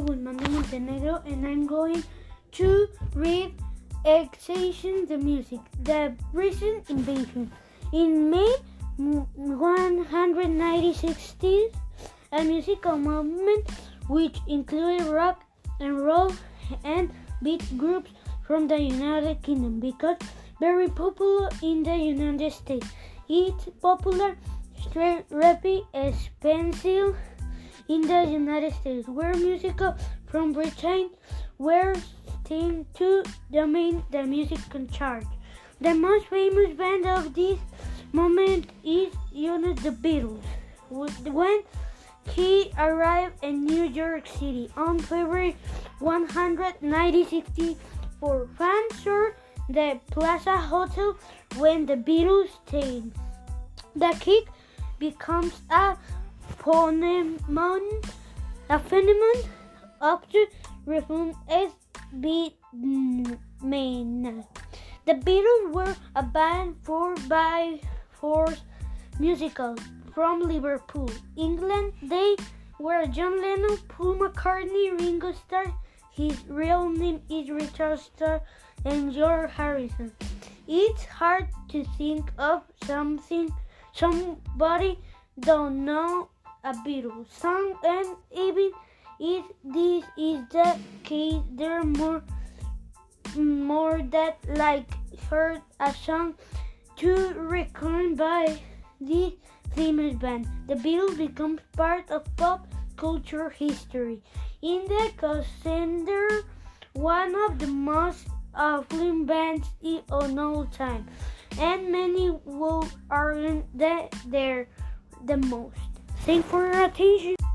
Guzman de Montenegro and I'm going to read Excitation the Music, the recent invasion. In May 196, a musical movement which included rock and roll and beat groups from the United Kingdom because very popular in the United States. It's popular straight rapid expensive in the United States, where musical from Britain were seen to dominate the music chart. The most famous band of this moment is you know, the Beatles. When he arrived in New York City on February 196 for fans served the Plaza Hotel when the Beatles stayed. The kick becomes a phenomenon, a phenomenon after reform is. The Beatles were a band for by force musical from Liverpool, England. They were John Lennon, Paul McCartney, Ringo Starr. His real name is Richard Starr and George Harrison. It's hard to think of something somebody don't know a Beatles song, and even if this is the case, there are more more that like heard a song to recorded by the famous band. The Beatles becomes part of pop culture history. In the Cassandra, one of the most affluent bands of all time, and many will argue that they're the most. Thanks for your attention.